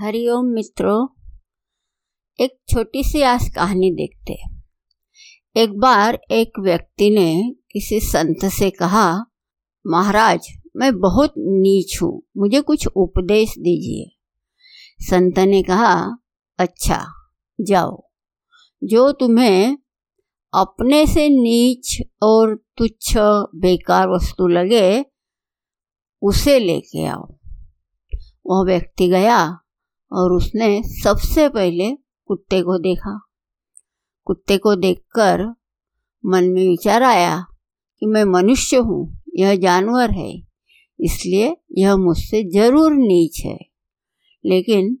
हरिओम मित्रों, एक छोटी सी आज कहानी देखते एक बार एक व्यक्ति ने किसी संत से कहा, महाराज, मैं बहुत नीच हूँ, मुझे कुछ उपदेश दीजिए। संत ने कहा अच्छा जाओ। जो तुम्हें अपने से नीच और तुच्छ, बेकार वस्तु लगे, उसे लेके आओ। वह व्यक्ति गया और उसने सबसे पहले कुत्ते को देखा। कुत्ते को देखकर मन में विचार आया कि मैं मनुष्य हूँ, यह जानवर है, इसलिए यह मुझसे ज़रूर नीच है। लेकिन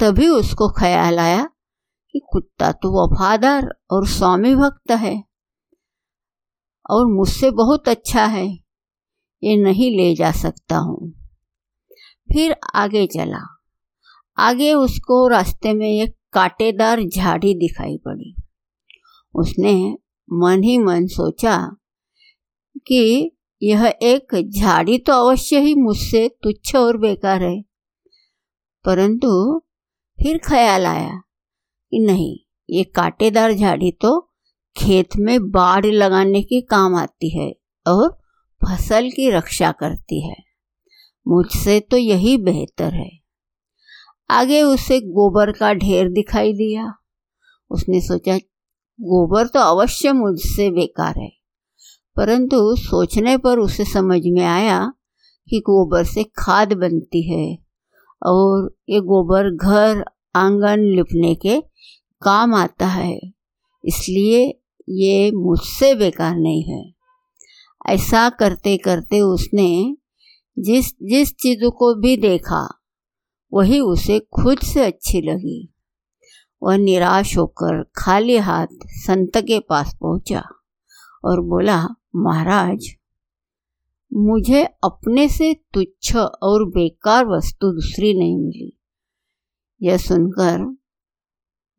तभी उसको ख्याल आया कि कुत्ता तो वफादार और स्वामी भक्त है और मुझसे बहुत अच्छा है, ये नहीं ले जा सकता हूँ। फिर आगे चला। आगे उसको रास्ते में एक कांटेदार झाड़ी दिखाई पड़ी। उसने मन ही मन सोचा कि यह एक झाड़ी तो अवश्य ही मुझसे तुच्छ और बेकार है, परंतु फिर ख्याल आया कि नहीं, ये कांटेदार झाड़ी तो खेत में बाढ़ लगाने के काम आती है और फ़सल की रक्षा करती है। मुझसे तो यही बेहतर है। आगे उसे गोबर का ढेर दिखाई दिया। उसने सोचा, गोबर तो अवश्य मुझसे बेकार है। परंतु सोचने पर उसे समझ में आया कि गोबर से खाद बनती है और ये गोबर घर आँगन लिपने के काम आता है। इसलिए ये मुझसे बेकार नहीं है। ऐसा करते करते उसने जिस जिस चीज़ों को भी देखा वही उसे खुद से अच्छी लगी। वह निराश होकर खाली हाथ संत के पास पहुँचा और बोला, महाराज, मुझे अपने से तुच्छ और बेकार वस्तु दूसरी नहीं मिली। यह सुनकर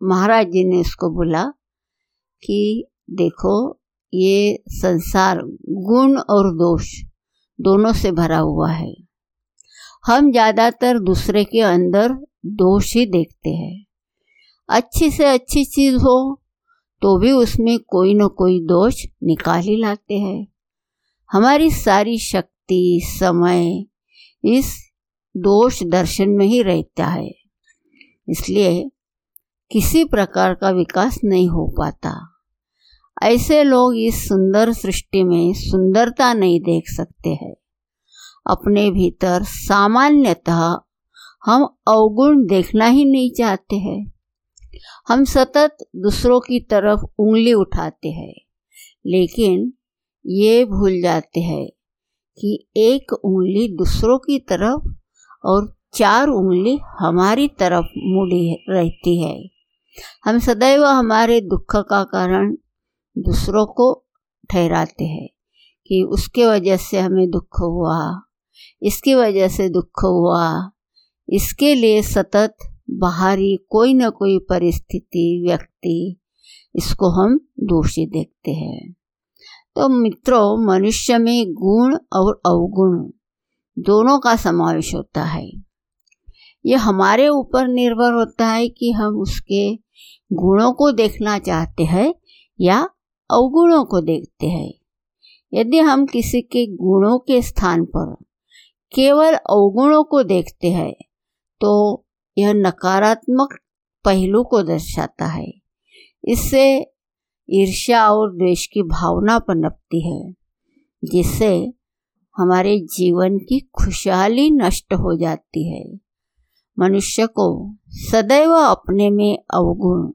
महाराज जी ने उसको बोला कि देखो, ये संसार, गुण और दोष दोनों से भरा हुआ है। हम ज़्यादातर दूसरे के अंदर दोष ही देखते हैं। अच्छी से अच्छी चीज़ हो तो भी उसमें कोई न कोई दोष निकाल ही लाते हैं। हमारी सारी शक्ति, समय इस दोष दर्शन में ही रहता है। इसलिए किसी प्रकार का विकास नहीं हो पाता। ऐसे लोग इस सुंदर सृष्टि में सुंदरता नहीं देख सकते हैं। अपने भीतर सामान्यतः हम अवगुण देखना ही नहीं चाहते हैं। हम सतत दूसरों की तरफ़ उंगली उठाते हैं, लेकिन ये भूल जाते हैं कि एक उंगली दूसरों की तरफ़ और चार उंगली हमारी तरफ़ मुड़ी रहती है। हम सदैव हमारे दुख का कारण दूसरों को ठहराते हैं कि उसके वजह से हमें दुख हुआ। इसकी वजह से दुख हुआ। इसके लिए सतत बाहरी कोई न कोई परिस्थिति, व्यक्ति इसको हम दोषी देखते हैं। तो मित्रों, मनुष्य में गुण और अवगुण दोनों का समावेश होता है। ये हमारे ऊपर निर्भर होता है कि हम उसके गुणों को देखना चाहते हैं या अवगुणों को देखते हैं। यदि हम किसी के गुणों के स्थान पर केवल अवगुणों को देखते हैं तो यह नकारात्मक पहलू को दर्शाता है। इससे ईर्ष्या और द्वेष की भावना पनपती है, जिससे हमारे जीवन की खुशहाली नष्ट हो जाती है। मनुष्य को सदैव अपने में अवगुण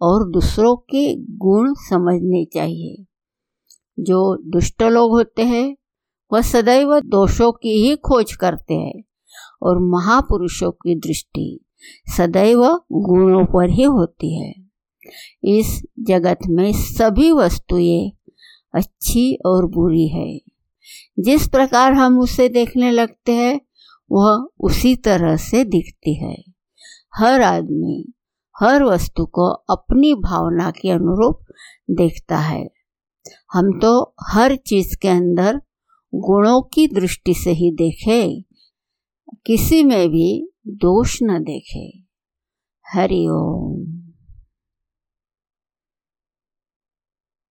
और दूसरों के गुण समझने चाहिए। जो दुष्ट लोग होते हैं वह सदैव दोषों की ही खोज करते हैं और महापुरुषों की दृष्टि सदैव गुणों पर ही होती है। इस जगत में सभी वस्तुएँ अच्छी और बुरी है। जिस प्रकार हम उसे देखने लगते हैं, वह उसी तरह से दिखती है। हर आदमी हर वस्तु को अपनी भावना के अनुरूप देखता है। हम तो हर चीज़ के अंदर गुणों की दृष्टि से ही देखे किसी में भी दोष न देखे। हरि ओम।